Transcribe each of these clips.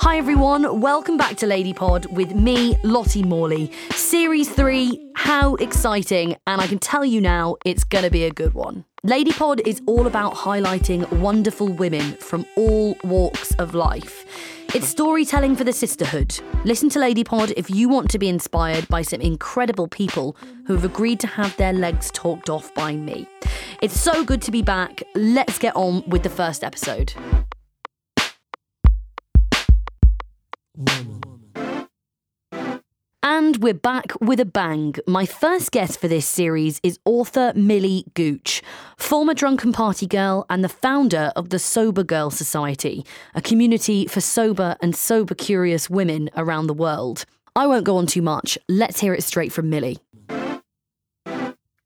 Hi everyone, welcome back to Lady Pod with me, Lottie Morley. Series 3, how exciting, and I can tell you now, it's gonna be a good one. Lady Pod is all about highlighting wonderful women from all walks of life. It's storytelling for the sisterhood. Listen to Lady Pod if you want to be inspired by some incredible people who have agreed to have their legs talked off by me. It's so good to be back. Let's get on with the first episode. And we're back with a bang. My first guest for this series is author Millie Gooch, former drunken party girl and the founder of the Sober Girl Society, a community for sober and sober curious women around the world. I won't go on too much. Let's hear it straight from Millie.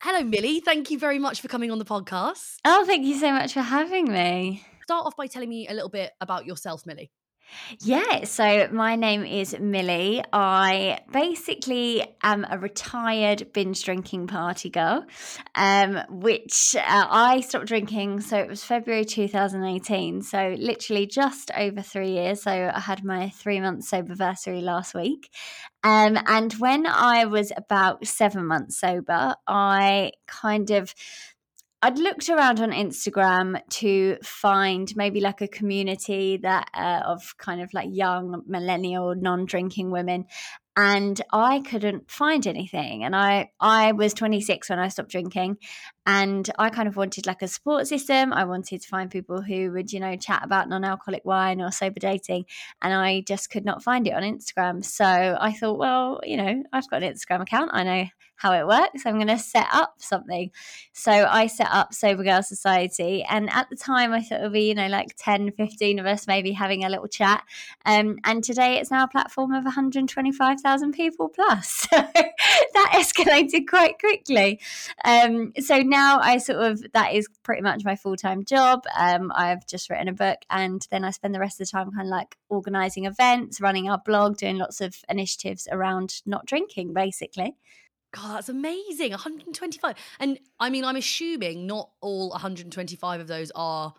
Hello, Millie. Thank you very much for coming on the podcast. Oh, thank you so much for having me. Start off by telling me a little bit about yourself, Millie. Yeah, so my name is Millie. I basically am a retired binge drinking party girl, um, which uh, I stopped drinking. So it was February 2018. So literally just over three years. So I had my three month sober anniversary last week. Um, and when I was about seven months sober, I kind of I'd looked around on Instagram to find maybe like a community that uh, of kind of like young millennial non-drinking women and I couldn't find anything and I I was 26 when I stopped drinking and I kind of wanted like a support system. I wanted to find people who would you know chat about non-alcoholic wine or sober dating and I just could not find it on Instagram. So I thought well you know I've got an Instagram account. I know how it works. I'm going to set up something. So I set up Sober Girl Society. And at the time, I thought it would be, you know, like 10, 15 of us maybe having a little chat. Um, and today it's now a platform of 125,000 people plus. So that escalated quite quickly. Um, so now I sort of, that is pretty much my full time job. Um, I've just written a book and then I spend the rest of the time kind of like organizing events, running our blog, doing lots of initiatives around not drinking, basically. God, that's amazing. 125. And I mean, I'm assuming not all 125 of those are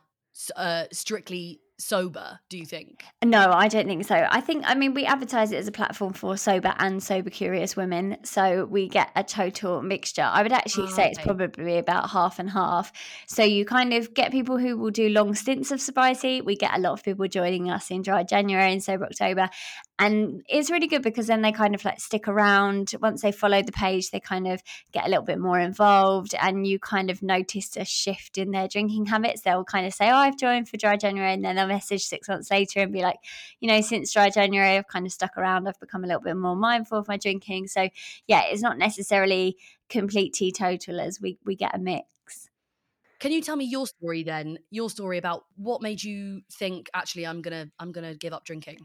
uh, strictly sober, do you think? No, I don't think so. I think, I mean, we advertise it as a platform for sober and sober curious women. So we get a total mixture. I would actually oh, say okay. it's probably about half and half. So you kind of get people who will do long stints of sobriety. We get a lot of people joining us in dry January and sober October and it's really good because then they kind of like stick around. Once they follow the page they kind of get a little bit more involved and you kind of notice a shift in their drinking habits. They'll kind of say oh i've joined for dry january and then they'll message six months later and be like you know since dry january i've kind of stuck around. I've become a little bit more mindful of my drinking. So yeah it's not necessarily complete teetotalers we we get a mix can you tell me your story then? Your story about what made you think actually I'm gonna I'm gonna give up drinking?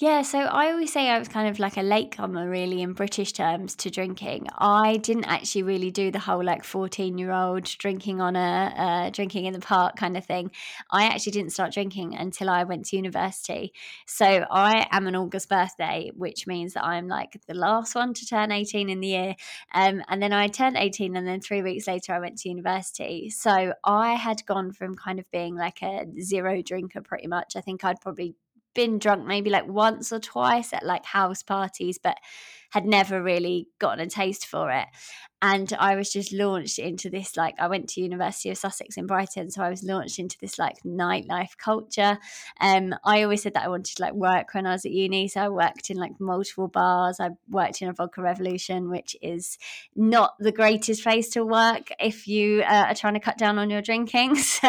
Yeah, so I always say I was kind of like a latecomer, really, in British terms, to drinking. I didn't actually really do the whole like 14 year old drinking on a uh, drinking in the park kind of thing. I actually didn't start drinking until I went to university. So I am an August birthday, which means that I'm like the last one to turn 18 in the year. Um, and then I turned 18, and then three weeks later I went to university. So I had gone from kind of being like a zero drinker pretty much. I think I'd probably been drunk maybe like once or twice at like house parties, but had never really gotten a taste for it and I was just launched into this like I went to University of Sussex in Brighton, so I was launched into this like nightlife culture. Um, I always said that I wanted to like work when I was at uni, so I worked in like multiple bars. I worked in a vodka revolution, which is not the greatest place to work if you uh, are trying to cut down on your drinking. So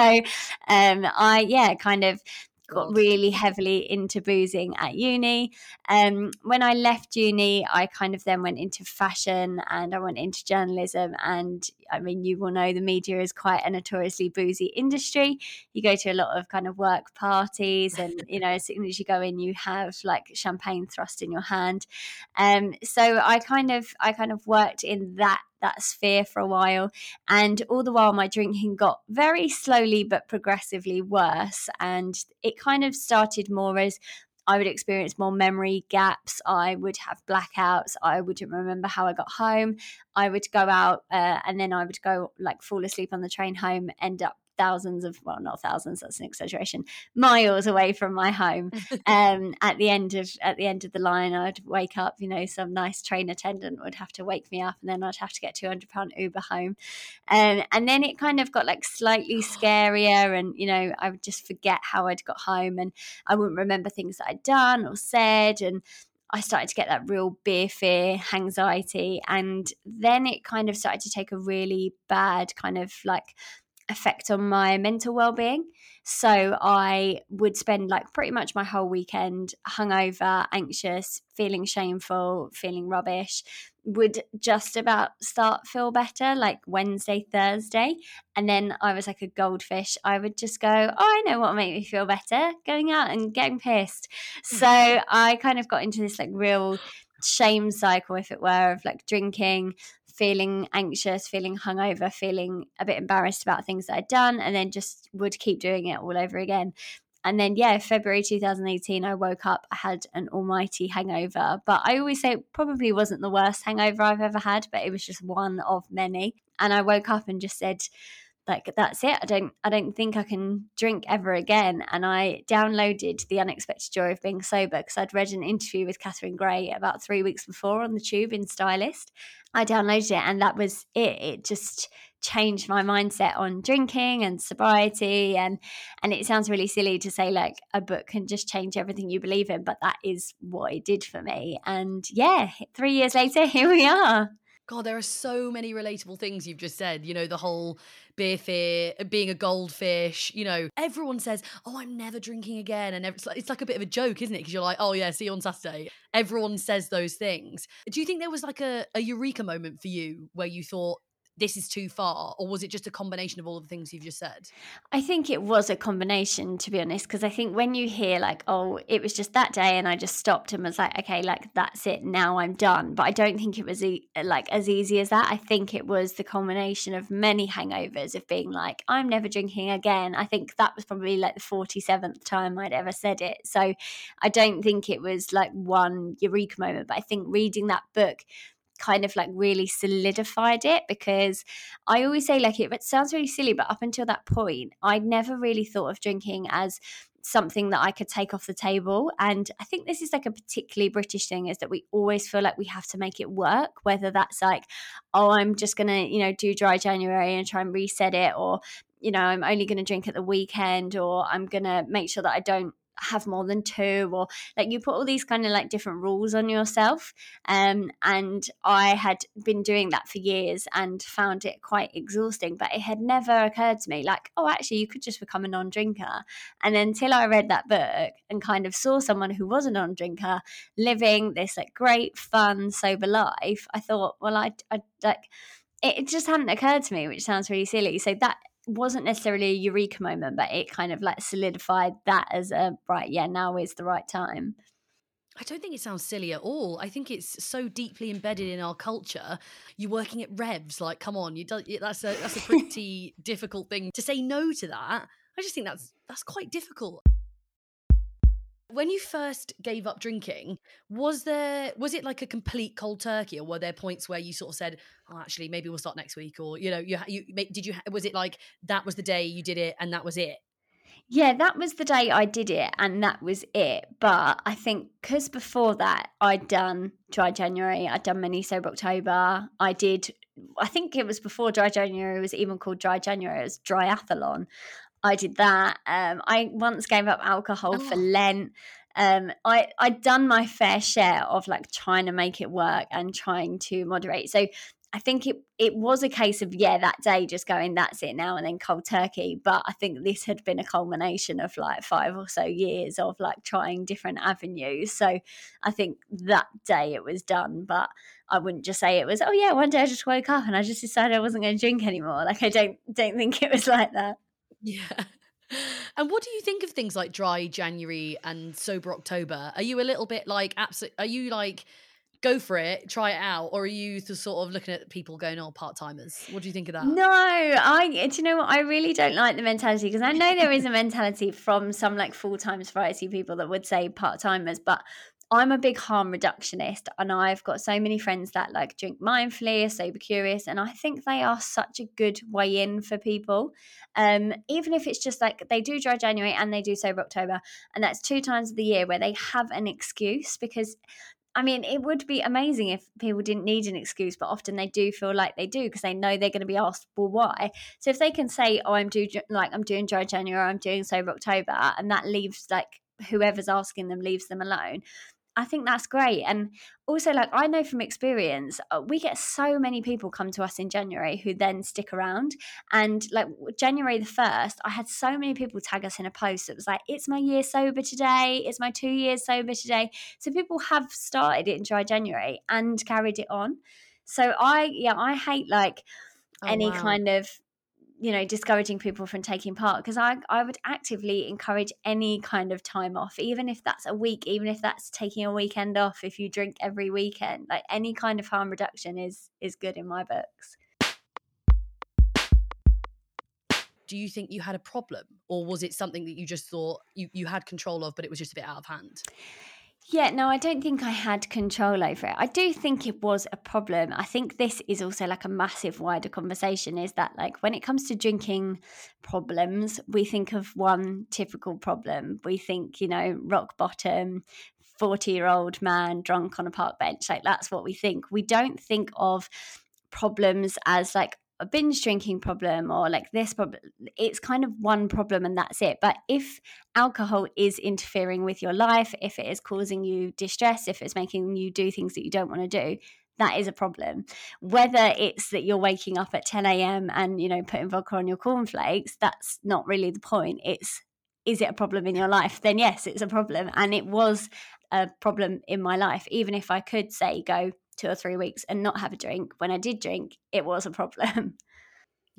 um, I yeah, kind of got really heavily into boozing at uni. Um, when I left uni, I kind of then went into fashion and I went into journalism. And I mean, you will know the media is quite a notoriously boozy industry. You go to a lot of kind of work parties, and you know, as soon as you go in, you have like champagne thrust in your hand. Um, so I kind of, I kind of worked in that that sphere for a while. And all the while, my drinking got very slowly but progressively worse. And it kind of started more as I would experience more memory gaps. I would have blackouts. I wouldn't remember how I got home. I would go out uh, and then I would go like fall asleep on the train home, end up thousands of well not thousands that's an exaggeration miles away from my home. Um at the end of at the end of the line i'd wake up you know some nice train attendant would have to wake me up and then i'd have to get 200 pound uber home. Um, and then it kind of got like slightly scarier and you know i would just forget how i'd got home and i wouldn't remember things that i'd done or said and I started to get that real beer fear, anxiety, and then it kind of started to take a really bad kind of like effect on my mental well-being. So i would spend like pretty much my whole weekend hungover anxious feeling shameful feeling rubbish. Would just about start feel better like wednesday thursday and then i was like a goldfish. I would just go oh i know what made me feel better going out and getting pissed. Hmm. So i kind of got into this like real shame cycle if it were of like drinking feeling anxious, feeling hungover, feeling a bit embarrassed about things that I'd done, and then just would keep doing it all over again. And then, yeah, February 2018, I woke up, I had an almighty hangover. But I always say it probably wasn't the worst hangover I've ever had, but it was just one of many. And I woke up and just said, like that's it i don't i don't think i can drink ever again and i downloaded the unexpected joy of being sober because i'd read an interview with catherine gray about three weeks before on the tube in stylist i downloaded it and that was it. It just changed my mindset on drinking and sobriety and and it sounds really silly to say like a book can just change everything you believe in but that is what it did for me. And yeah 3 years later here we are God, there are so many relatable things you've just said. You know, the whole beer fear, uh, being a goldfish. You know, everyone says, "Oh, I'm never drinking again," and it's like, it's like a bit of a joke, isn't it? Because you're like, "Oh yeah, see you on Saturday." Everyone says those things. Do you think there was like a, a eureka moment for you where you thought, this is too far or was it just a combination of all of the things you've just said? I think it was a combination to be honest because i think when you hear like oh it was just that day and i just stopped and was like okay like that's it now i'm done but i don't think it was e- uh, like as easy as that. I think it was the combination of many hangovers of being like i'm never drinking again. I think that was probably like the 47th time i'd ever said it. So i don't think it was like one eureka moment but i think reading that book kind of like really solidified it because I always say like it, it sounds really silly, but up until that point, I'd never really thought of drinking as something that I could take off the table. And I think this is like a particularly British thing is that we always feel like we have to make it work, whether that's like, oh, I'm just going to, you know, do dry January and try and reset it, or, you know, I'm only going to drink at the weekend, or I'm going to make sure that I don't have more than two or like you put all these kind of like different rules on yourself um and i had been doing that for years and found it quite exhausting but it had never occurred to me like oh actually you could just become a non-drinker. And until i read that book and kind of saw someone who was a non-drinker living this like great fun sober life i thought well i i like it just hadn't occurred to me which sounds really silly. So that wasn't necessarily a eureka moment, but it kind of like solidified that as a right, yeah, now is the right time. I don't think it sounds silly at all. I think it's so deeply embedded in our culture. You're working at Revs, like, come on, you do, that's a that's a pretty difficult thing to say no to that. I just think that's that's quite difficult. When you first gave up drinking, was there was it like a complete cold turkey, or were there points where you sort of said, "Oh, actually, maybe we'll start next week," or you know, you you did you was it like that was the day you did it and that was it? Yeah, that was the day I did it, and that was it. But I think because before that, I'd done Dry January, I'd done Mini Sober October, I did. I think it was before Dry January was even called Dry January. It was Dryathlon. I did that. Um, I once gave up alcohol oh. for Lent. Um, I I'd done my fair share of like trying to make it work and trying to moderate. So I think it it was a case of yeah that day just going that's it now and then cold turkey. But I think this had been a culmination of like five or so years of like trying different avenues. So I think that day it was done. But I wouldn't just say it was oh yeah one day I just woke up and I just decided I wasn't going to drink anymore. Like I don't don't think it was like that. Yeah. And what do you think of things like dry January and sober October? Are you a little bit like absolute? Are you like go for it, try it out, or are you just sort of looking at people going, "Oh, part timers"? What do you think of that? No, I. Do you know what? I really don't like the mentality because I know there is a mentality from some like full time sobriety people that would say part timers, but I'm a big harm reductionist, and I've got so many friends that like drink mindfully, are sober curious, and I think they are such a good way in for people. Um, even if it's just like they do dry January and they do sober October, and that's two times of the year where they have an excuse because I mean, it would be amazing if people didn't need an excuse, but often they do feel like they do because they know they're going to be asked, well, why? So if they can say, oh, I'm doing like I'm doing dry January, I'm doing sober October, and that leaves like whoever's asking them leaves them alone, I think that's great. And also, like, I know from experience, uh, we get so many people come to us in January who then stick around. And like January the 1st, I had so many people tag us in a post that was like, it's my year sober today, it's my two years sober today. So people have started it in dry January and carried it on. So I, yeah, I hate like, Oh, any wow. kind of you know discouraging people from taking part because I, I would actively encourage any kind of time off even if that's a week even if that's taking a weekend off if you drink every weekend like any kind of harm reduction is is good in my books. Do you think you had a problem or was it something that you just thought you, you had control of but it was just a bit out of hand yeah, no, I don't think I had control over it. I do think it was a problem. I think this is also like a massive wider conversation is that like when it comes to drinking problems, we think of one typical problem. We think, you know, rock bottom, 40 year old man drunk on a park bench. Like that's what we think. We don't think of problems as like a binge drinking problem or like this problem it's kind of one problem and that's it. But if alcohol is interfering with your life if it is causing you distress if it's making you do things that you don't want to do that is a problem. Whether it's that you're waking up at 10 a.m and you know putting vodka on your cornflakes that's not really the point. It's is it a problem in your life? Then yes it's a problem. And it was a problem in my life even if i could say go two or three weeks and not have a drink, when I did drink, it was a problem.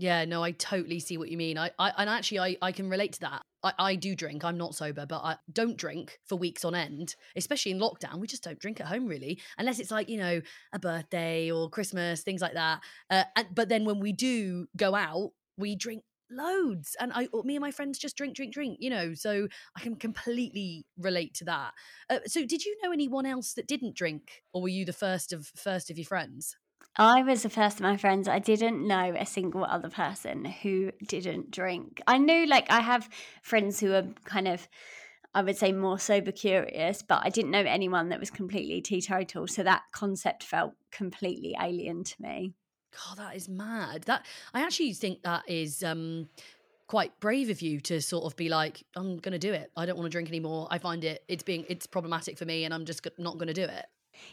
Yeah, no, I totally see what you mean. I, I and actually, I, I can relate to that. I, I do drink. I'm not sober, but I don't drink for weeks on end, especially in lockdown. We just don't drink at home really, unless it's like you know a birthday or Christmas, things like that. Uh, and, but then when we do go out, we drink loads and i me and my friends just drink drink drink you know so i can completely relate to that uh, so did you know anyone else that didn't drink or were you the first of first of your friends I was the first of my friends. I didn't know a single other person who didn't drink. I knew, like, I have friends who are kind of, I would say, more sober curious, but I didn't know anyone that was completely teetotal. So that concept felt completely alien to me. God, that is mad. That I actually think that is um quite brave of you to sort of be like, I'm going to do it. I don't want to drink anymore. I find it it's being it's problematic for me, and I'm just not going to do it.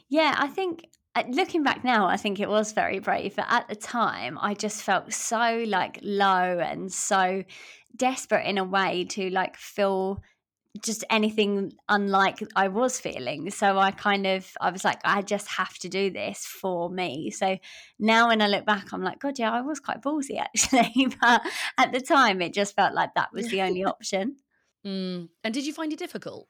Yeah, I think uh, looking back now, I think it was very brave. But at the time, I just felt so like low and so desperate in a way to like feel just anything unlike I was feeling. So I kind of I was like, I just have to do this for me. So now when I look back, I'm like, God, yeah, I was quite ballsy actually. but at the time it just felt like that was the only option. Mm. And did you find it difficult?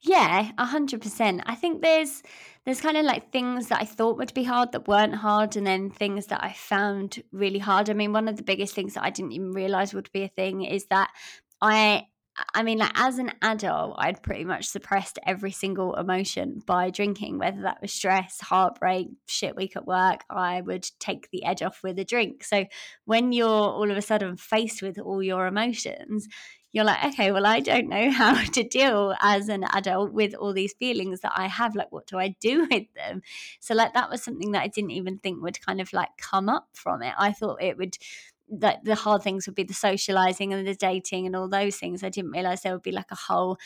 Yeah, a hundred percent. I think there's there's kind of like things that I thought would be hard that weren't hard, and then things that I found really hard. I mean, one of the biggest things that I didn't even realize would be a thing is that I I mean, like as an adult, I'd pretty much suppressed every single emotion by drinking, whether that was stress, heartbreak, shit week at work. I would take the edge off with a drink. So when you're all of a sudden faced with all your emotions, you're like, okay, well, I don't know how to deal as an adult with all these feelings that I have. Like, what do I do with them? So, like, that was something that I didn't even think would kind of like come up from it. I thought it would that the hard things would be the socializing and the dating and all those things. I didn't realize there would be like a whole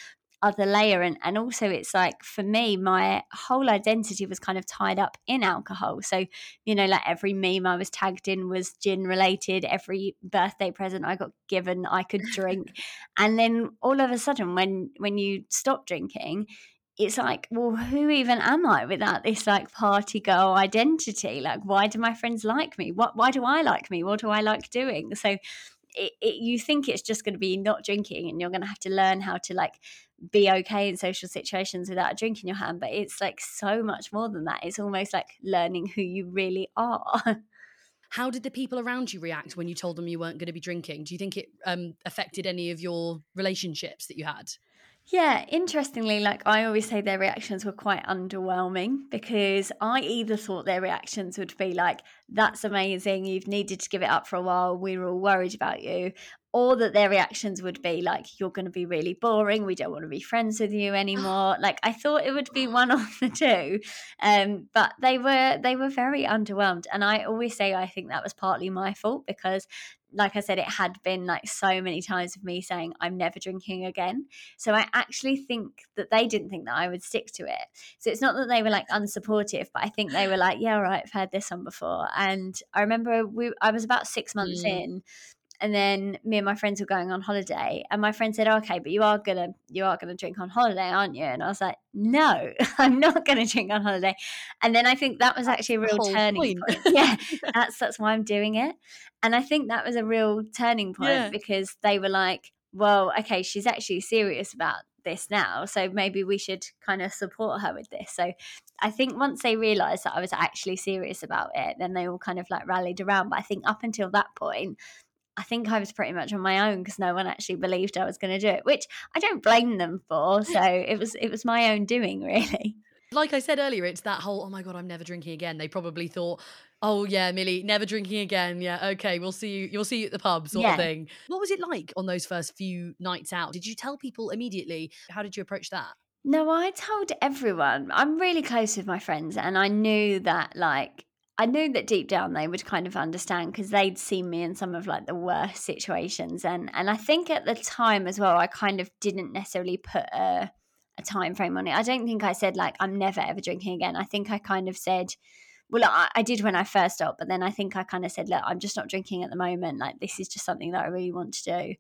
other layer. And and also it's like for me my whole identity was kind of tied up in alcohol. So you know like every meme i was tagged in was gin related. Every birthday present i got given i could drink. And then all of a sudden when when you stop drinking it's like, well, who even am I without this like party girl identity? Like, why do my friends like me? What? Why do I like me? What do I like doing? So, it, it, you think it's just going to be not drinking, and you're going to have to learn how to like be okay in social situations without a drink in your hand. But it's like so much more than that. It's almost like learning who you really are. How did the people around you react when you told them you weren't going to be drinking? Do you think it um, affected any of your relationships that you had? Yeah, interestingly, like I always say, their reactions were quite underwhelming because I either thought their reactions would be like, that's amazing, you've needed to give it up for a while, we were all worried about you, or that their reactions would be like, you're going to be really boring, we don't want to be friends with you anymore. like I thought it would be one of the two. Um, but they were they were very underwhelmed. And I always say I think that was partly my fault because like I said, it had been like so many times of me saying, I'm never drinking again. So I actually think that they didn't think that I would stick to it. So it's not that they were like unsupportive, but I think they were like, yeah, right, I've heard this one before. And I remember we, I was about six months mm. in and then me and my friends were going on holiday and my friend said okay but you are gonna you are gonna drink on holiday aren't you? And i was like no i'm not gonna drink on holiday. And then i think that was actually a real turning point, point. yeah that's that's why i'm doing it. And i think that was a real turning point yeah. because they were like well okay she's actually serious about this now so maybe we should kind of support her with this. So i think once they realized that i was actually serious about it then they all kind of like rallied around. But i think up until that point I think I was pretty much on my own because no one actually believed I was going to do it, which I don't blame them for. So it was it was my own doing, really. Like I said earlier, it's that whole "oh my god, I'm never drinking again." They probably thought, "Oh yeah, Millie, never drinking again." Yeah, okay, we'll see you. You'll see you at the pub, sort yeah. of thing. What was it like on those first few nights out? Did you tell people immediately? How did you approach that? No, I told everyone. I'm really close with my friends, and I knew that like I knew that deep down they would kind of understand because they'd seen me in some of like the worst situations, and and I think at the time as well, I kind of didn't necessarily put a a time frame on it. I don't think I said like I'm never ever drinking again. I think I kind of said well I, I, did when i first stopped but then i think i kind of said look i'm just not drinking at the moment like this is just something that i really want to do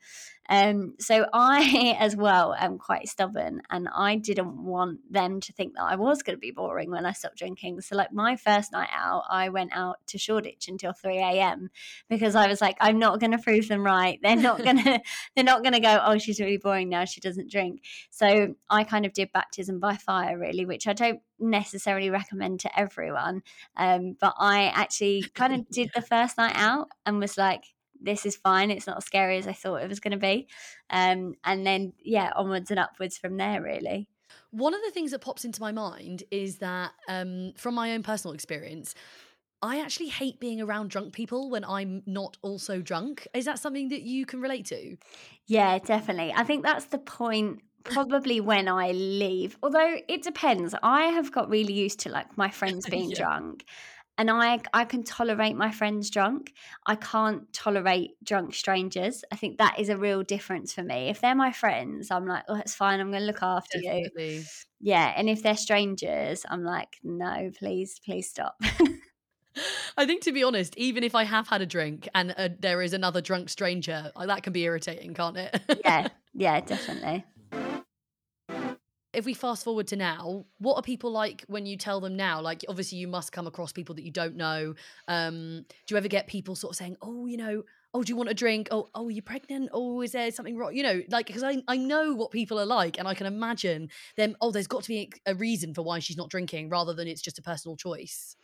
um, so I, as well, am quite stubborn, and I didn't want them to think that I was going to be boring when I stopped drinking. So, like my first night out, I went out to Shoreditch until three a.m. because I was like, I'm not going to prove them right. They're not going to, they're not going to go, oh, she's really boring now. She doesn't drink. So I kind of did baptism by fire, really, which I don't necessarily recommend to everyone. Um, but I actually kind of did the first night out and was like, this is fine. It's not as scary as I thought it was going to be. Um, and then, yeah, onwards and upwards from there, really. One of the things that pops into my mind is that um, from my own personal experience, I actually hate being around drunk people when I'm not also drunk. Is that something that you can relate to? Yeah, definitely. I think that's the point probably when I leave. Although it depends. I have got really used to like my friends being yeah. drunk and I I can tolerate my friends drunk. I can't tolerate drunk strangers. I think that is a real difference for me. If they're my friends, I'm like, oh, it's fine. I'm going to look after Definitely. you. Yeah, and if they're strangers, I'm like, no, please, please stop. I think to be honest, even if I have had a drink and uh, there is another drunk stranger, that can be irritating, can't it? yeah, yeah, definitely if we fast forward to now, what are people like when you tell them now? Like, obviously, you must come across people that you don't know. Um, do you ever get people sort of saying, "Oh, you know, oh, do you want a drink? Oh, oh, are you're pregnant? Oh, is there something wrong? You know, like because I I know what people are like, and I can imagine them. Oh, there's got to be a reason for why she's not drinking, rather than it's just a personal choice.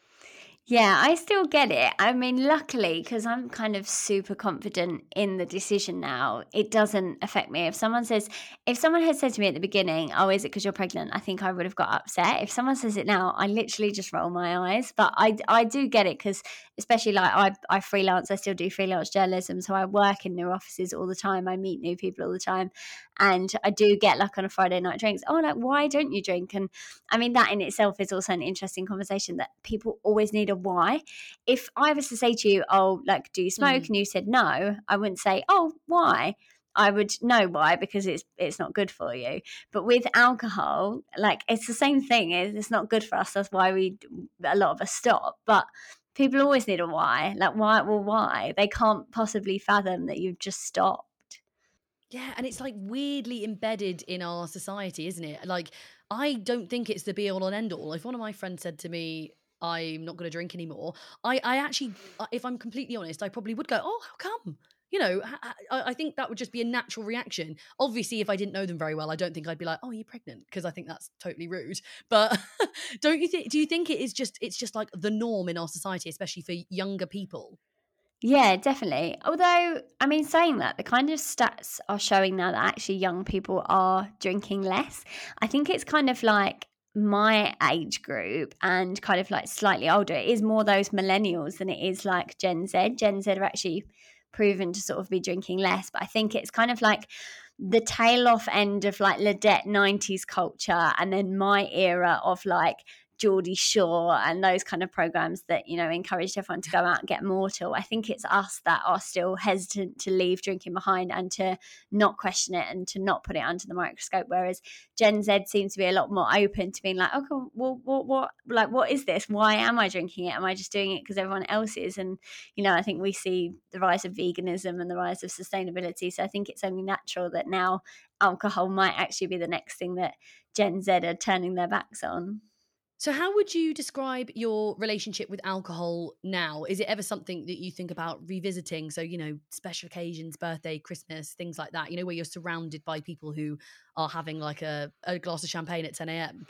Yeah, I still get it. I mean, luckily, because I'm kind of super confident in the decision now, it doesn't affect me. If someone says, if someone had said to me at the beginning, oh, is it because you're pregnant? I think I would have got upset. If someone says it now, I literally just roll my eyes. But I, I do get it because, especially like I, I freelance, I still do freelance journalism. So I work in new offices all the time. I meet new people all the time. And I do get like on a Friday night drinks, oh, like, why don't you drink? And I mean, that in itself is also an interesting conversation that people always need a why. If I was to say to you, oh, like, do you smoke? Mm. And you said no, I wouldn't say, oh, why? I would know why because it's it's not good for you. But with alcohol, like it's the same thing. It's not good for us. That's why we a lot of us stop. But people always need a why. Like why? Well, why? They can't possibly fathom that you've just stopped. Yeah, and it's like weirdly embedded in our society, isn't it? Like, I don't think it's the be all and end all. If one of my friends said to me, I'm not going to drink anymore, I, I actually, uh, if I'm completely honest, I probably would go, oh, how come? You know, I, I think that would just be a natural reaction. Obviously, if I didn't know them very well, I don't think I'd be like, "Oh, you're pregnant," because I think that's totally rude. But don't you think? Do you think it is just? It's just like the norm in our society, especially for younger people. Yeah, definitely. Although, I mean, saying that, the kind of stats are showing now that actually young people are drinking less. I think it's kind of like my age group and kind of like slightly older. It is more those millennials than it is like Gen Z. Gen Z are actually proven to sort of be drinking less, but I think it's kind of like the tail off end of like ladette 90s culture and then my era of like Geordie Shore and those kind of programs that, you know, encouraged everyone to go out and get mortal. I think it's us that are still hesitant to leave drinking behind and to not question it and to not put it under the microscope. Whereas Gen Z seems to be a lot more open to being like, oh, okay, well, what, what, like, what is this? Why am I drinking it? Am I just doing it because everyone else is? And, you know, I think we see the rise of veganism and the rise of sustainability. So I think it's only natural that now alcohol might actually be the next thing that Gen Z are turning their backs on. So, how would you describe your relationship with alcohol now? Is it ever something that you think about revisiting? So, you know, special occasions, birthday, Christmas, things like that, you know, where you're surrounded by people who are having like a, a glass of champagne at 10 a.m.?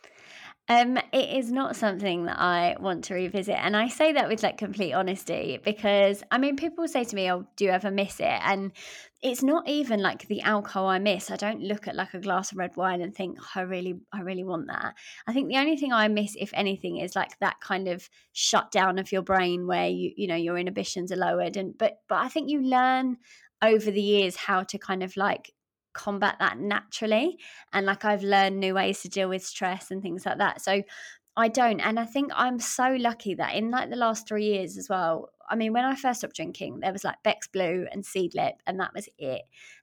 Um, it is not something that I want to revisit. And I say that with like complete honesty because I mean, people say to me, Oh, do you ever miss it? And it's not even like the alcohol I miss. I don't look at like a glass of red wine and think, oh, I really, I really want that. I think the only thing I miss, if anything, is like that kind of shutdown of your brain where you, you know, your inhibitions are lowered. And but but I think you learn over the years how to kind of like combat that naturally and like I've learned new ways to deal with stress and things like that so I don't and I think I'm so lucky that in like the last 3 years as well I mean when I first stopped drinking there was like Beck's Blue and Seedlip and that was it.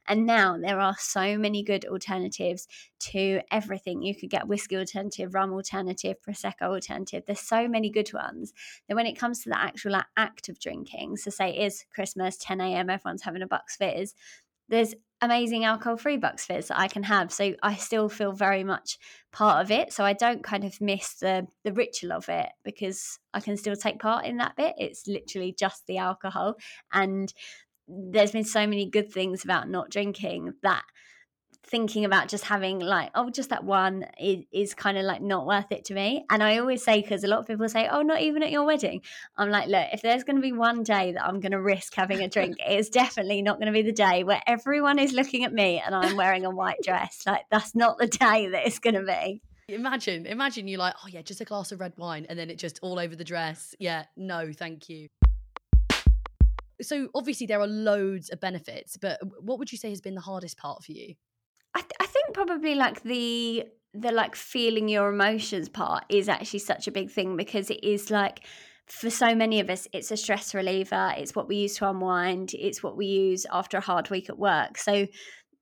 And now there are so many good alternatives to everything. You could get whiskey alternative rum alternative prosecco alternative. There's so many good ones that when it comes to the actual like, act of drinking so say it is Christmas 10 a.m everyone's having a bucks fizz there's amazing alcohol free bucks fizz that I can have. So I still feel very much part of it. So I don't kind of miss the the ritual of it because I can still take part in that bit. It's literally just the alcohol. And there's been so many good things about not drinking that thinking about just having like oh just that one is, is kind of like not worth it to me. And i always say because a lot of people say oh not even at your wedding. I'm like look if there's going to be one day that i'm going to risk having a drink it's definitely not going to be the day where everyone is looking at me and i'm wearing a white dress. Like that's not the day that it's going to be. Imagine imagine you like oh yeah just a glass of red wine and then it just all over the dress. Yeah no thank you. So obviously there are loads of benefits but what would you say has been the hardest part for you I, th- I think probably like the the like feeling your emotions part is actually such a big thing because it is like for so many of us it's a stress reliever it's what we use to unwind it's what we use after a hard week at work. So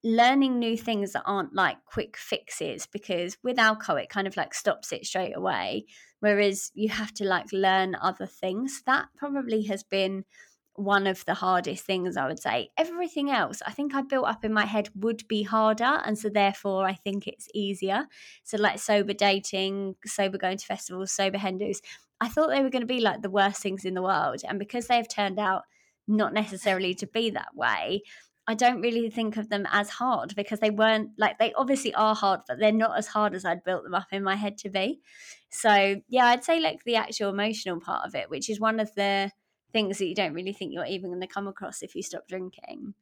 learning new things that aren't like quick fixes because with alcohol it kind of like stops it straight away whereas you have to like learn other things. That probably has been one of the hardest things I would say. Everything else, I think I built up in my head would be harder. And so therefore I think it's easier. So like sober dating, sober going to festivals, sober hen dos, I thought they were going to be like the worst things in the world. And because they've turned out not necessarily to be that way, I don't really think of them as hard because they weren't like they obviously are hard, but they're not as hard as I'd built them up in my head to be. So yeah, I'd say like the actual emotional part of it, which is one of the things that you don't really think you're even going to come across if you stop drinking.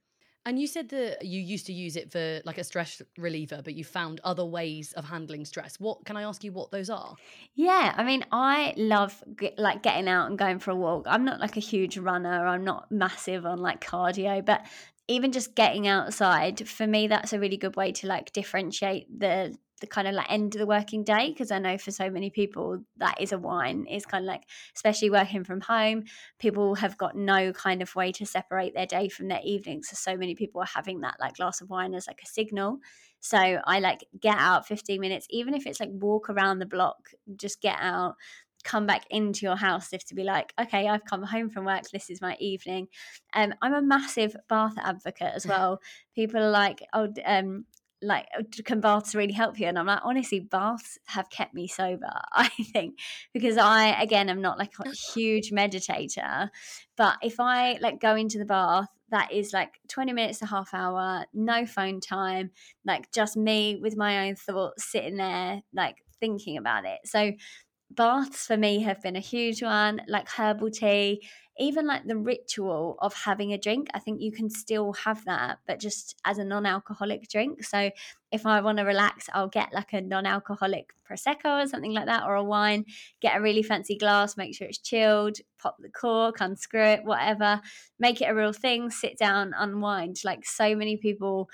And you said that you used to use it for like a stress reliever, but you found other ways of handling stress. What can I ask you what those are? Yeah, I mean, I love get, like getting out and going for a walk. I'm not like a huge runner. I'm not massive on like cardio, but even just getting outside for me that's a really good way to like differentiate the the kind of like end of the working day because I know for so many people that is a wine is kind of like especially working from home people have got no kind of way to separate their day from their evening so so many people are having that like glass of wine as like a signal. So I like get out 15 minutes even if it's like walk around the block just get out come back into your house if to be like okay i've come home from work this is my evening. Um, i'm a massive bath advocate as well. People are like oh um, like uh, can baths really help you? And i'm like honestly baths have kept me sober i think because i again i'm not like a huge meditator but if i like go into the bath that is like 20 minutes to half hour no phone time like just me with my own thoughts sitting there like thinking about it. So baths for me have been a huge one, like herbal tea, even like the ritual of having a drink. I think you can still have that, but just as a non alcoholic drink. So if I want to relax, I'll get like a non alcoholic Prosecco or something like that, or a wine, get a really fancy glass, make sure it's chilled, pop the cork, unscrew it, whatever, make it a real thing, sit down, unwind. Like so many people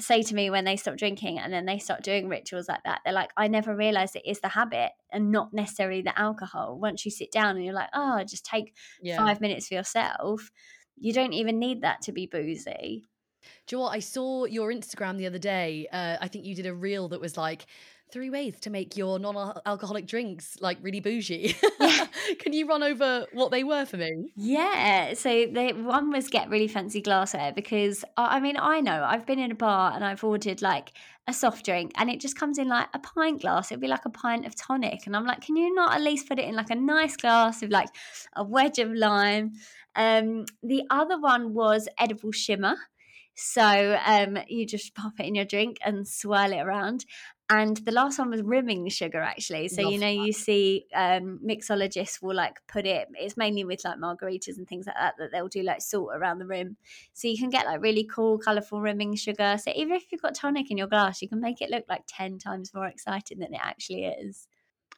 say to me when they stop drinking and then they start doing rituals like that they're like i never realized it is the habit and not necessarily the alcohol once you sit down and you're like oh just take yeah. five minutes for yourself you don't even need that to be boozy do you know what? I saw your Instagram the other day. Uh, I think you did a reel that was like, three ways to make your non-alcoholic drinks like really bougie. Yeah. Can you run over what they were for me? Yeah. So one was get really fancy glassware because I mean I know I've been in a bar and I've ordered like a soft drink and it just comes in like a pint glass. It'd be like a pint of tonic, and I'm like, can you not at least put it in like a nice glass with like a wedge of lime? Um, the other one was edible shimmer. So um, you just pop it in your drink and swirl it around. And the last one was rimming sugar, actually. So, Love you know, that. you see um, mixologists will like put it, it's mainly with like margaritas and things like that, that they'll do like salt around the rim. So you can get like really cool, colorful rimming sugar. So even if you've got tonic in your glass, you can make it look like 10 times more exciting than it actually is.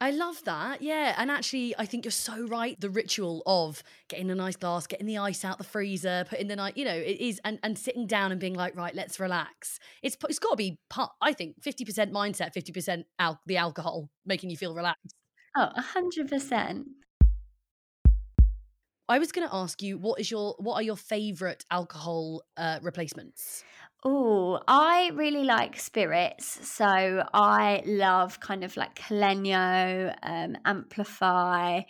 I love that. Yeah. And actually, I think you're so right. The ritual of getting a nice glass, getting the ice out the freezer, putting the night, you know, it is, and, and sitting down and being like, right, let's relax. It's It's got to be, part, I think, 50% mindset, 50% al- the alcohol making you feel relaxed. Oh, 100%. I was going to ask you, what is your, what are your favorite alcohol uh, replacements? Oh, I really like spirits. So I love kind of like CleanCo, um, Amplify. I'm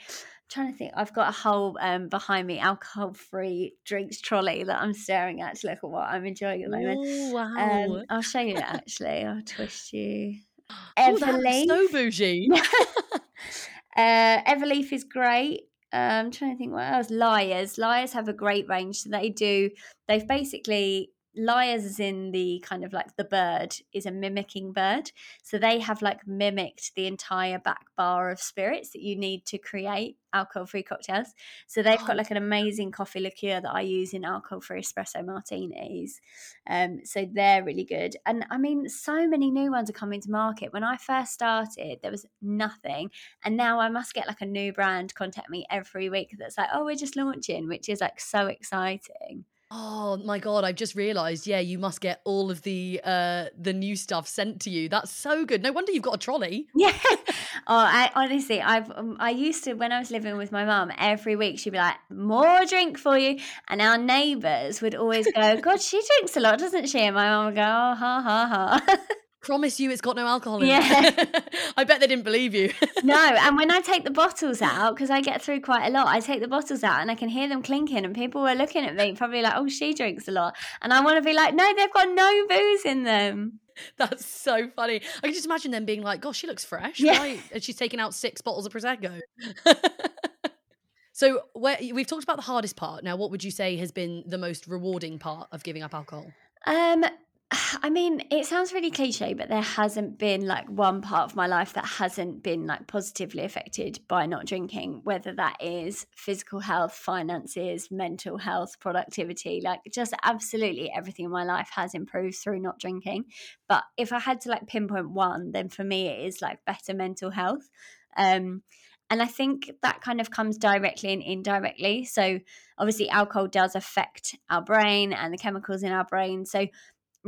trying to think. I've got a whole um, behind me alcohol free drinks trolley that I'm staring at to look at what I'm enjoying at the moment. Ooh, wow. Um, I'll show you actually. I'll twist you. Everleaf. Oh, so bougie. uh, Everleaf is great. Um, I'm trying to think what else. Liars. Lyre's have a great range. So they do, they've basically Lyre's is in the kind of like the bird is a mimicking bird. So they have like mimicked the entire back bar of spirits that you need to create alcohol free cocktails. So they've got like an amazing coffee liqueur that I use in alcohol free espresso martinis. Um, so they're really good. And I mean, so many new ones are coming to market. When I first started, there was nothing. And now I must get like a new brand contact me every week that's like, oh, we're just launching, which is like so exciting. Oh my god, I've just realized, yeah, you must get all of the uh the new stuff sent to you. That's so good. No wonder you've got a trolley. Yeah. oh, I honestly, I've um, I used to when I was living with my mum, every week she'd be like, "More drink for you." And our neighbors would always go, "God, she drinks a lot, doesn't she?" And my mum would go, "Oh, ha ha ha." promise you it's got no alcohol in yeah. it. I bet they didn't believe you. no, and when I take the bottles out, because I get through quite a lot, I take the bottles out and I can hear them clinking, and people are looking at me, probably like, oh, she drinks a lot. And I want to be like, no, they've got no booze in them. That's so funny. I can just imagine them being like, gosh, she looks fresh, yeah. right? And she's taking out six bottles of Prosecco. so where, we've talked about the hardest part. Now, what would you say has been the most rewarding part of giving up alcohol? Um, I mean, it sounds really cliche, but there hasn't been like one part of my life that hasn't been like positively affected by not drinking, whether that is physical health, finances, mental health, productivity, like just absolutely everything in my life has improved through not drinking. But if I had to like pinpoint one, then for me it is like better mental health. Um, and I think that kind of comes directly and indirectly. So, obviously, alcohol does affect our brain and the chemicals in our brain. So,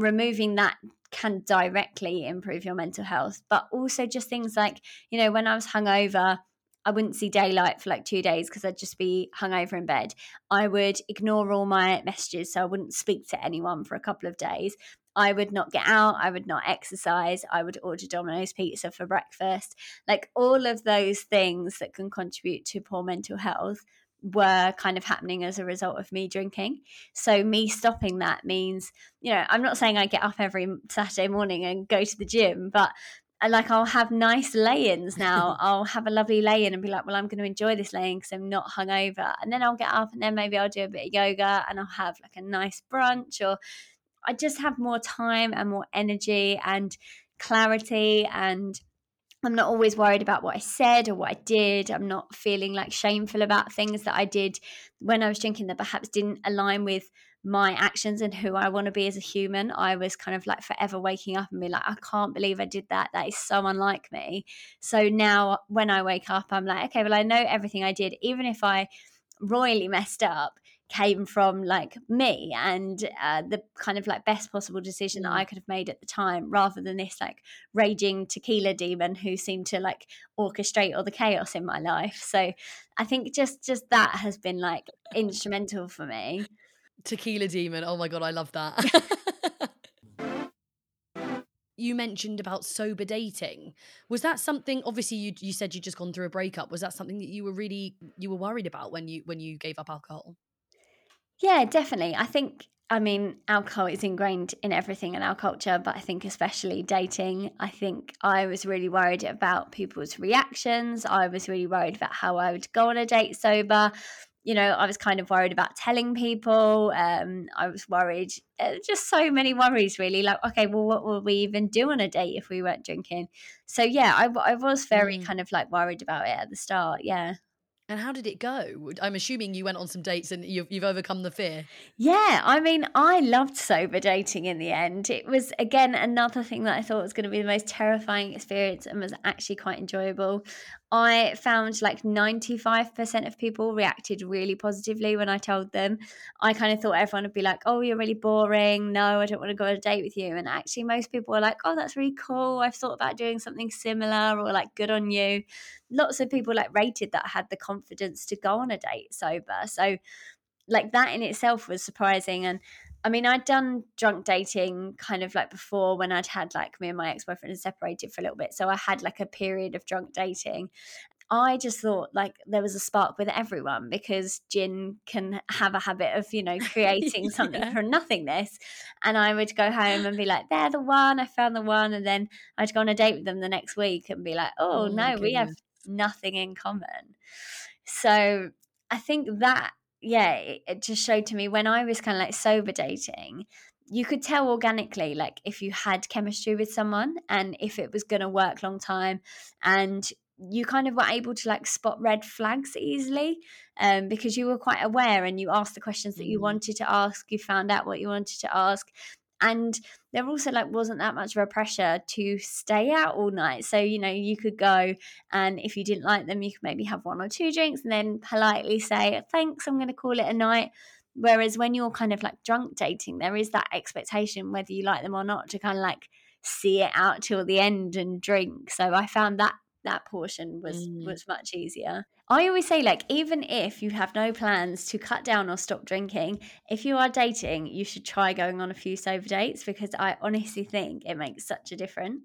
removing that can directly improve your mental health. But also just things like, you know, when I was hungover, I wouldn't see daylight for like two days because I'd just be hungover in bed. I would ignore all my messages, so I wouldn't speak to anyone for a couple of days. I would not get out. I would not exercise. I would order Domino's pizza for breakfast. Like all of those things that can contribute to poor mental health were kind of happening as a result of me drinking. So me stopping that means, you know, I'm not saying I get up every Saturday morning and go to the gym, but uh, like I'll have nice lay-ins now. I'll have a lovely lay-in and be like, well, I'm going to enjoy this lay-in because I'm not hungover. And then I'll get up and then maybe I'll do a bit of yoga and I'll have like a nice brunch or I just have more time and more energy and clarity and I'm not always worried about what I said or what I did. I'm not feeling like shameful about things that I did when I was drinking that perhaps didn't align with my actions and who I want to be as a human. I was kind of like forever waking up and be like, I can't believe I did that. That is so unlike me. So now when I wake up, I'm like, okay, well, I know everything I did, even if I royally messed up came from like me and uh, the kind of like best possible decision that I mm. could have made at the time rather than this like raging tequila demon who seemed to like orchestrate all the chaos in my life. So I think just just that has been like instrumental for me. Tequila demon. Oh my god I love that. You mentioned about sober dating. Was that something obviously you you said you'd just gone through a breakup. Was that something that you were really you were worried about when you when you gave up alcohol yeah, definitely. I think, I mean, alcohol is ingrained in everything in our culture, but I think especially dating. I think I was really worried about people's reactions. I was really worried about how I would go on a date sober. You know, I was kind of worried about telling people. Um, I was worried, uh, just so many worries, really. Like, okay, well, what will we even do on a date if we weren't drinking? So, yeah, I, I was very mm. kind of like worried about it at the start. Yeah. And how did it go? I'm assuming you went on some dates and you've, you've overcome the fear. Yeah, I mean, I loved sober dating in the end. It was, again, another thing that I thought was going to be the most terrifying experience and was actually quite enjoyable. I found like 95% of people reacted really positively when I told them. I kind of thought everyone would be like, oh, you're really boring. No, I don't want to go on a date with you. And actually, most people were like, oh, that's really cool. I've thought about doing something similar or like, good on you. Lots of people like rated that I had the confidence to go on a date sober. So, like, that in itself was surprising. And I mean, I'd done drunk dating kind of like before when I'd had like me and my ex boyfriend had separated for a little bit. So I had like a period of drunk dating. I just thought like there was a spark with everyone because gin can have a habit of, you know, creating yeah. something from nothingness. And I would go home and be like, they're the one, I found the one. And then I'd go on a date with them the next week and be like, oh, oh no, we have nothing in common. So I think that yeah, it, it just showed to me when I was kind of like sober dating, you could tell organically like if you had chemistry with someone and if it was going to work long time and you kind of were able to like spot red flags easily um, because you were quite aware and you asked the questions that you mm. wanted to ask you found out what you wanted to ask and there also like wasn't that much of a pressure to stay out all night so you know you could go and if you didn't like them you could maybe have one or two drinks and then politely say thanks i'm going to call it a night whereas when you're kind of like drunk dating there is that expectation whether you like them or not to kind of like see it out till the end and drink so i found that that portion was mm. was much easier. I always say like even if you have no plans to cut down or stop drinking, if you are dating, you should try going on a few sober dates because I honestly think it makes such a difference.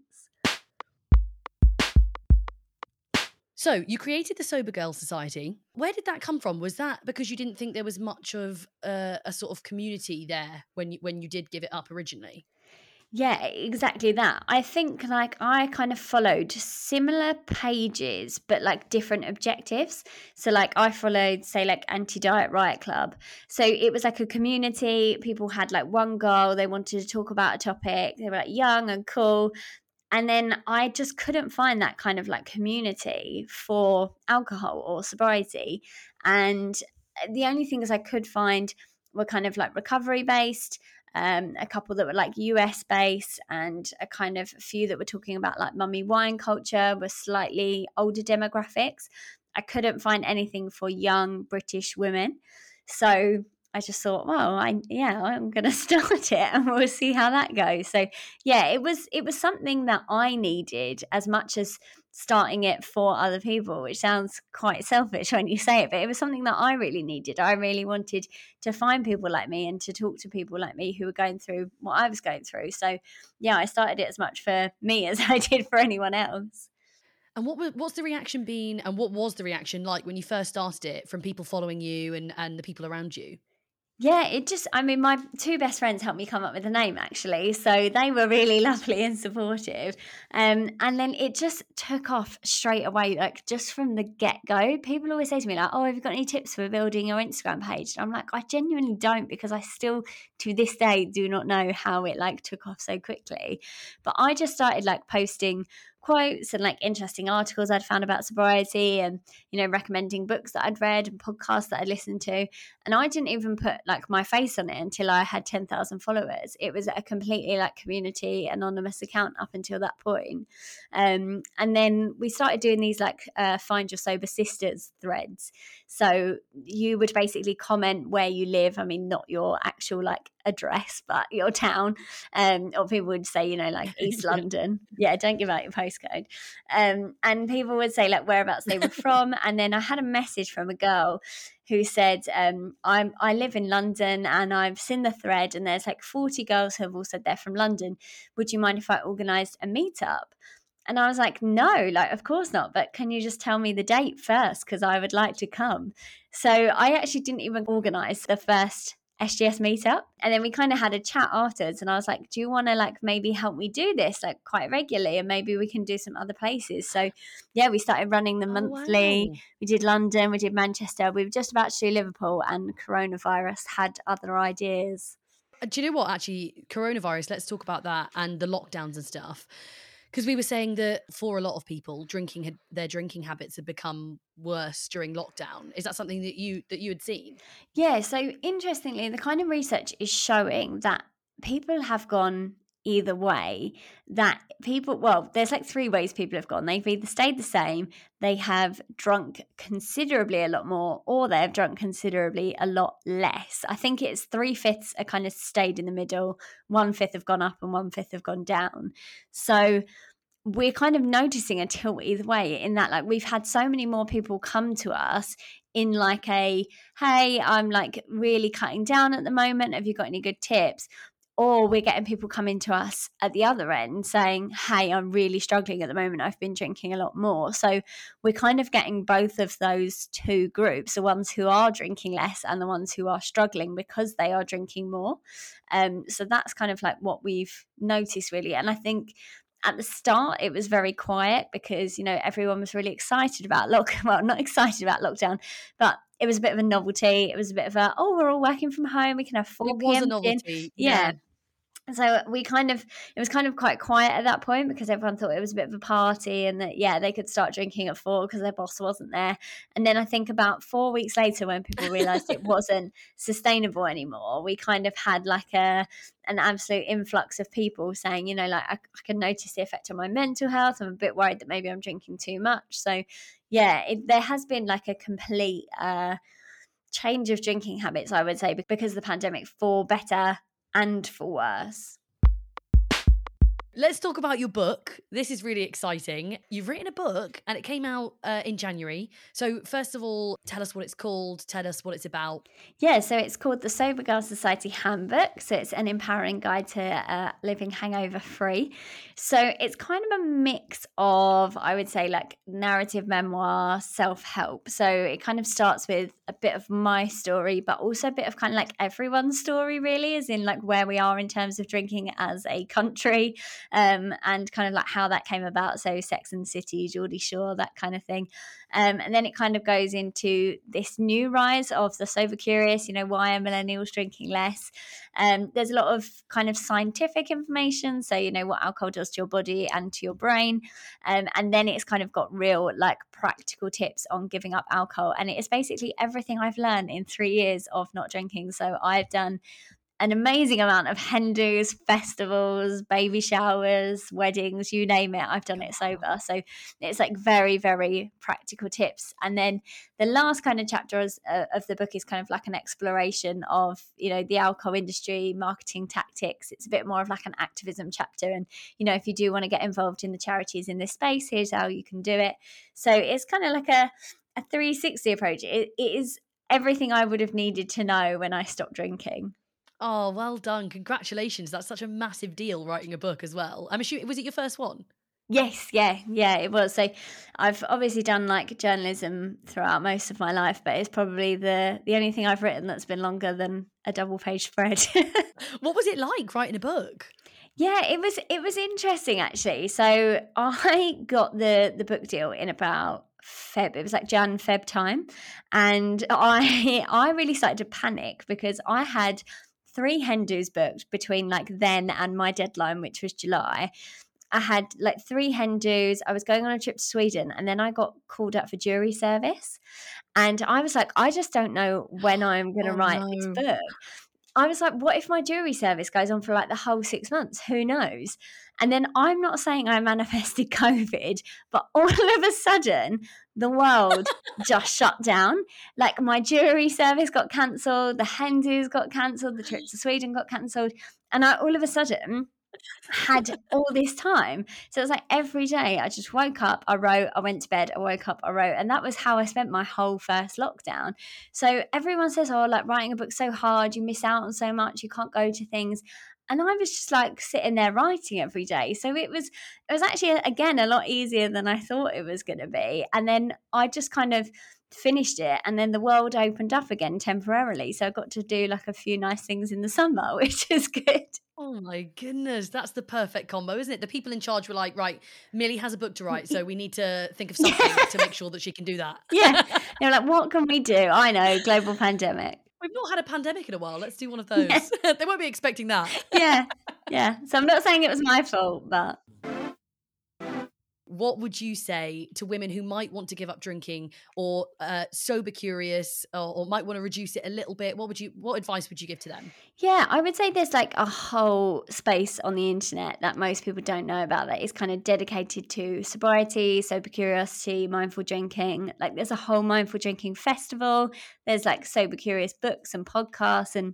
So, you created the Sober Girl Society. Where did that come from? Was that because you didn't think there was much of a, a sort of community there when you when you did give it up originally? Yeah, exactly that. I think like I kind of followed similar pages but like different objectives. So like I followed say like anti-diet riot club. So it was like a community, people had like one goal, they wanted to talk about a topic, they were like young and cool. And then I just couldn't find that kind of like community for alcohol or sobriety. And the only things I could find were kind of like recovery based um, a couple that were like US based, and a kind of few that were talking about like mummy wine culture were slightly older demographics. I couldn't find anything for young British women. So I just thought, well, I yeah, I'm gonna start it and we'll see how that goes. So yeah, it was it was something that I needed as much as starting it for other people, which sounds quite selfish when you say it, but it was something that I really needed. I really wanted to find people like me and to talk to people like me who were going through what I was going through. So, yeah, I started it as much for me as I did for anyone else. And what was, what's the reaction been, and what was the reaction like when you first started it from people following you and, and the people around you? Yeah, it just, I mean, my two best friends helped me come up with the name actually. So they were really lovely and supportive. Um, and then it just took off straight away, like just from the get go. People always say to me, like, oh, have you got any tips for building your Instagram page? And I'm like, I genuinely don't because I still, to this day, do not know how it like took off so quickly. But I just started like posting quotes and like interesting articles I'd found about sobriety and, you know, recommending books that I'd read and podcasts that I'd listened to. And I didn't even put like my face on it until I had 10,000 followers. It was a completely like community anonymous account up until that point. Um, and then we started doing these like uh, find your sober sisters threads. So you would basically comment where you live. I mean, not your actual like address, but your town. Um, or people would say, you know, like East London. Yeah, don't give out your postcode. Um, and people would say like whereabouts they were from. and then I had a message from a girl who said, um, I'm I live in London and I've seen the thread and there's like 40 girls who have all said they're from London. Would you mind if I organised a meetup? And I was like, no, like, of course not. But can you just tell me the date first? Because I would like to come. So I actually didn't even organize the first SGS meetup. And then we kind of had a chat afterwards. And I was like, do you want to like maybe help me do this like quite regularly? And maybe we can do some other places. So yeah, we started running them monthly. Oh, wow. We did London, we did Manchester. We were just about to do Liverpool, and coronavirus had other ideas. Uh, do you know what? Actually, coronavirus, let's talk about that and the lockdowns and stuff because we were saying that for a lot of people drinking had their drinking habits had become worse during lockdown. Is that something that you that you had seen? Yeah so interestingly the kind of research is showing that people have gone either way that people well there's like three ways people have gone. They've either stayed the same they have drunk considerably a lot more or they have drunk considerably a lot less. I think it's three fifths are kind of stayed in the middle one fifth have gone up and one fifth have gone down. So we're kind of noticing a tilt either way in that like we've had so many more people come to us in like a hey i'm like really cutting down at the moment. Have you got any good tips or we're getting people coming to us at the other end saying hey i'm really struggling at the moment. I've been drinking a lot more. So we're kind of getting both of those two groups the ones who are drinking less and the ones who are struggling because they are drinking more. Um, so that's kind of like what we've noticed really. And i think at the start it was very quiet because you know everyone was really excited about lock well not excited about lockdown but it was a bit of a novelty. It was a bit of a oh we're all working from home. We can have 4 it was a novelty. Yeah. yeah so we kind of it was kind of quite quiet at that point because everyone thought it was a bit of a party and that yeah they could start drinking at four because their boss wasn't there. And then i think about four weeks later when people realized it wasn't sustainable anymore we kind of had like a an absolute influx of people saying you know like i, I can notice the effect on my mental health. I'm a bit worried that maybe i'm drinking too much. So yeah it, there has been like a complete uh change of drinking habits i would say because of the pandemic for better and for worse. Let's talk about your book. This is really exciting. You've written a book and it came out uh, in January. So, first of all, tell us what it's called, tell us what it's about. Yeah, so it's called the Sober Girl Society Handbook. So, it's an empowering guide to uh, living hangover free. So, it's kind of a mix of, I would say, like narrative memoir, self help. So, it kind of starts with a bit of my story, but also a bit of kind of like everyone's story, really, as in like where we are in terms of drinking as a country um, and kind of like how that came about. So Sex and City, Geordie Shore, that kind of thing. Um, and then it kind of goes into this new rise of the sober curious, you know, why are millennials drinking less? Um, there's a lot of kind of scientific information. So, you know, what alcohol does to your body and to your brain. Um, and then it's kind of got real, like, practical tips on giving up alcohol. And it is basically everything I've learned in three years of not drinking. So I've done an amazing amount of hen dos, festivals, baby showers, weddings, you name it. I've done it sober. So it's like very, very practical tips. And then the last kind of chapter is, uh, of the book is kind of like an exploration of, you know, the alcohol industry, marketing tactics. It's a bit more of like an activism chapter. And, you know, if you do want to get involved in the charities in this space, here's how you can do it. So it's kind of like a, a 360 approach. it, it is everything I would have needed to know when I stopped drinking. Oh, well done. Congratulations. That's such a massive deal writing a book as well. I'm assuming, was it your first one? Yes, yeah, yeah, it was. So I've obviously done like journalism throughout most of my life, but it's probably the the only thing I've written that's been longer than a double page spread. what was it like writing a book? Yeah, it was it was interesting actually. So I got the the book deal in about Feb. It was like Jan Feb time, and I I really started to panic because I had three hen dos booked between like then and my deadline, which was July. I had like three hen dos. I was going on a trip to Sweden and then I got called up for jury service. And I was like, I just don't know when I'm going to oh, write no. this book. I was like, what if my jury service goes on for like the whole six months? Who knows? And then I'm not saying I manifested COVID, but all of a sudden, the world just shut down. Like my jury service got cancelled, the hen dos got cancelled, the trip to Sweden got cancelled. And I all of a sudden had all this time. So it was like every day I just woke up, I wrote, I went to bed, I woke up, I wrote. And that was how I spent my whole first lockdown. So everyone says, oh, like writing a book so hard, you miss out on so much, you can't go to things. And I was just like sitting there writing every day. So it was it was actually uh, again a lot easier than I thought it was gonna be. And then I just kind of finished it and then the world opened up again temporarily so i got to do like a few nice things in the summer which is good Oh my goodness, that's the perfect combo, isn't it? The people in charge were like, right, Millie has a book to write, so we need to think of something to make sure that she can do that. yeah. They're like, what can we do? I know, global pandemic. We've not had a pandemic in a while. Let's do one of those. Yeah. they won't be expecting that. yeah. Yeah. So I'm not saying it was my fault, but what would you say to women who might want to give up drinking or uh, sober curious or, or, might want to reduce it a little bit? What would you what advice would you give to them? Yeah i would say there's like a whole space on the internet that most people don't know about that is kind of dedicated to sobriety sober curiosity mindful drinking. Like there's a whole mindful drinking festival. There's like sober curious books and podcasts and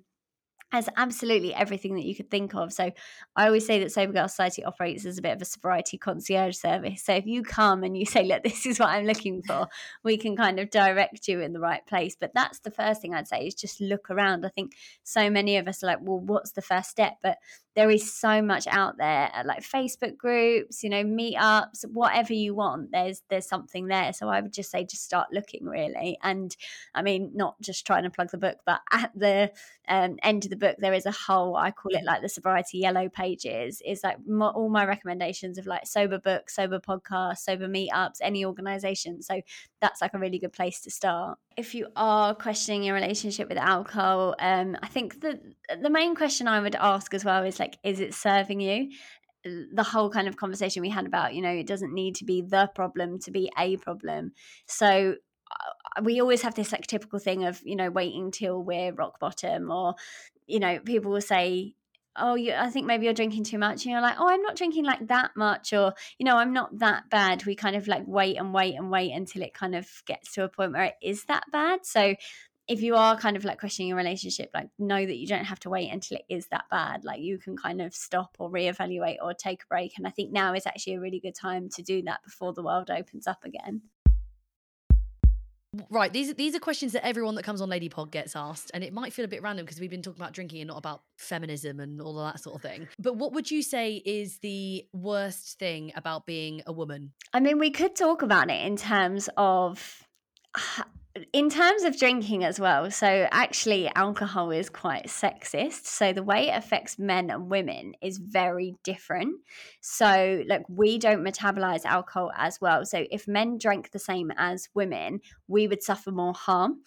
has absolutely everything that you could think of. So I always say that Sober Girl Society operates as a bit of a sobriety concierge service. So if you come and you say, look, this is what I'm looking for, we can kind of direct you in the right place. But that's the first thing I'd say is just look around. I think so many of us are like, well, what's the first step? But there is so much out there uh, like facebook groups you know meetups whatever you want there's there's something there. So i would just say just start looking really. And i mean not just trying to plug the book but at the um, end of the book there is a whole i call it like the sobriety yellow pages. Is like my, all my recommendations of like sober books sober podcasts sober meetups any organization. So that's like a really good place to start if you are questioning your relationship with alcohol um, i think the the main question i would ask as well is like is it serving you? The whole kind of conversation we had about you know it doesn't need to be the problem to be a problem. So uh, we always have this like typical thing of you know waiting till we're rock bottom or you know people will say oh i think maybe you're drinking too much and you're like oh i'm not drinking like that much or you know i'm not that bad. We kind of like wait and wait and wait until it kind of gets to a point where it is that bad. So if you are kind of like questioning your relationship like know that you don't have to wait until it is that bad. Like you can kind of stop or reevaluate or take a break and i think now is actually a really good time to do that before the world opens up again Right, these are these are questions that everyone that comes on Lady Pod gets asked, and it might feel a bit random because we've been talking about drinking and not about feminism and all of that sort of thing. But what would you say is the worst thing about being a woman? I mean, we could talk about it in terms of in terms of drinking as well, so actually, alcohol is quite sexist. So, the way it affects men and women is very different. So, like, we don't metabolize alcohol as well. So, if men drank the same as women, we would suffer more harm.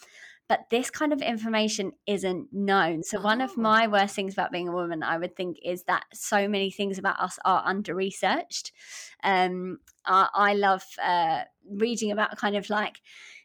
But this kind of information isn't known. So, one of oh. my worst things about being a woman, I would think, is that so many things about us are under researched. Um, I, I love uh, reading about kind of like,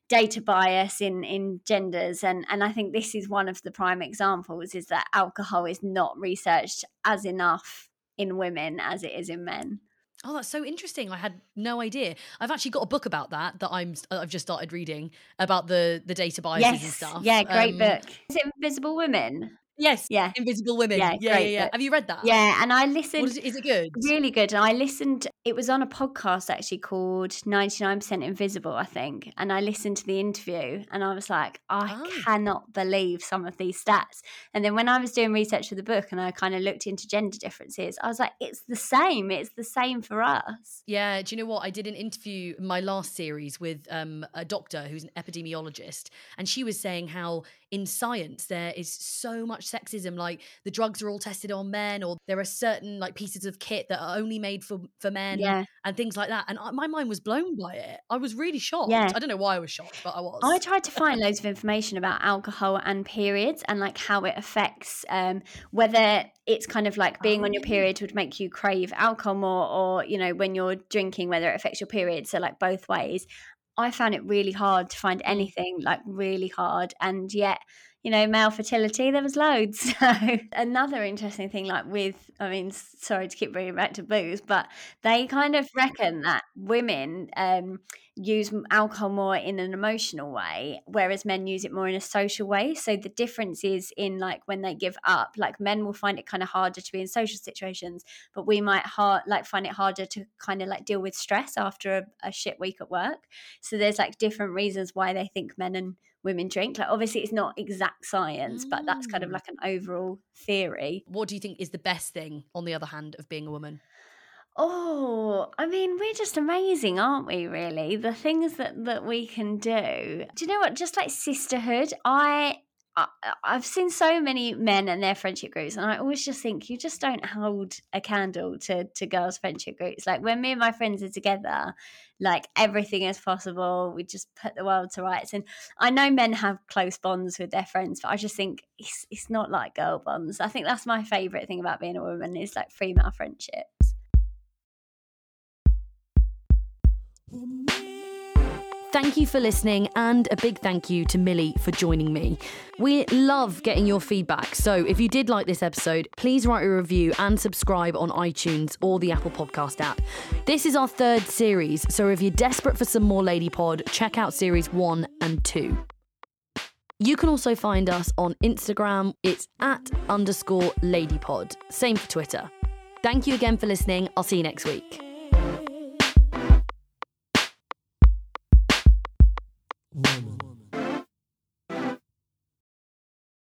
data bias in in genders and and I think this is one of the prime examples is that alcohol is not researched as enough in women as it is in men. Oh, that's so interesting. I had no idea. I've actually got a book about that that I'm I've just started reading about the the data biases yes. and stuff. Yeah, great um, book. Is it Invisible Women? Yes. Yeah. Invisible Women. Yeah. Yeah. Yeah, yeah. Have you read that? Yeah. And I listened. Is it, is it good? Really good. And I listened. It was on a podcast actually called 99% Invisible, I think. And I listened to the interview and I was like, I oh. cannot believe some of these stats. And then when I was doing research for the book and I kind of looked into gender differences, I was like, it's the same. It's the same for us. Yeah. Do you know what? I did an interview, my last series, with um, a doctor who's an epidemiologist. And she was saying how in science there is so much sexism like the drugs are all tested on men or there are certain like pieces of kit that are only made for for men yeah. and things like that and I, my mind was blown by it i was really shocked yeah. i don't know why i was shocked but i was i tried to find loads of information about alcohol and periods and like how it affects um, whether it's kind of like being on your period would make you crave alcohol more, or you know, when you're drinking, whether it affects your period. So like both ways. I found it really hard to find anything like really hard, and yet you know, male fertility, there was loads. So another interesting thing, like with, I mean, sorry to keep bringing back to booze, but they kind of reckon that women um, use alcohol more in an emotional way, whereas men use it more in a social way. So the difference is in like when they give up, like men will find it kind of harder to be in social situations, but we might hard like find it harder to kind of like deal with stress after a, a shit week at work. So there's like different reasons why they think men and women drink. Like, obviously, it's not exact science, mm. but that's kind of mm. like an overall theory. What do you think is the best thing, on the other hand, of being a woman? Oh, I mean, we're just amazing, aren't we? Really, the things that that we can do. Do you know what? Just like sisterhood, I I've seen so many men and their friendship groups, and I always just think you just don't hold a candle to to girls' friendship groups. Like when me and my friends are together, like everything is possible. We just put the world to rights. And I know men have close bonds with their friends, but I just think it's it's not like girl bonds. I think that's my favorite thing about being a woman is like female friendships. Thank you for listening, and a big thank you to Millie for joining me. We love getting your feedback, so if you did like this episode, please write a review and subscribe on iTunes or the Apple Podcast app. This is our third series, so if you're desperate for some more Lady Pod, check out series one and two. You can also find us on Instagram. It's at underscore ladypod. Same for Twitter. Thank you again for listening. I'll see you next week. Woman.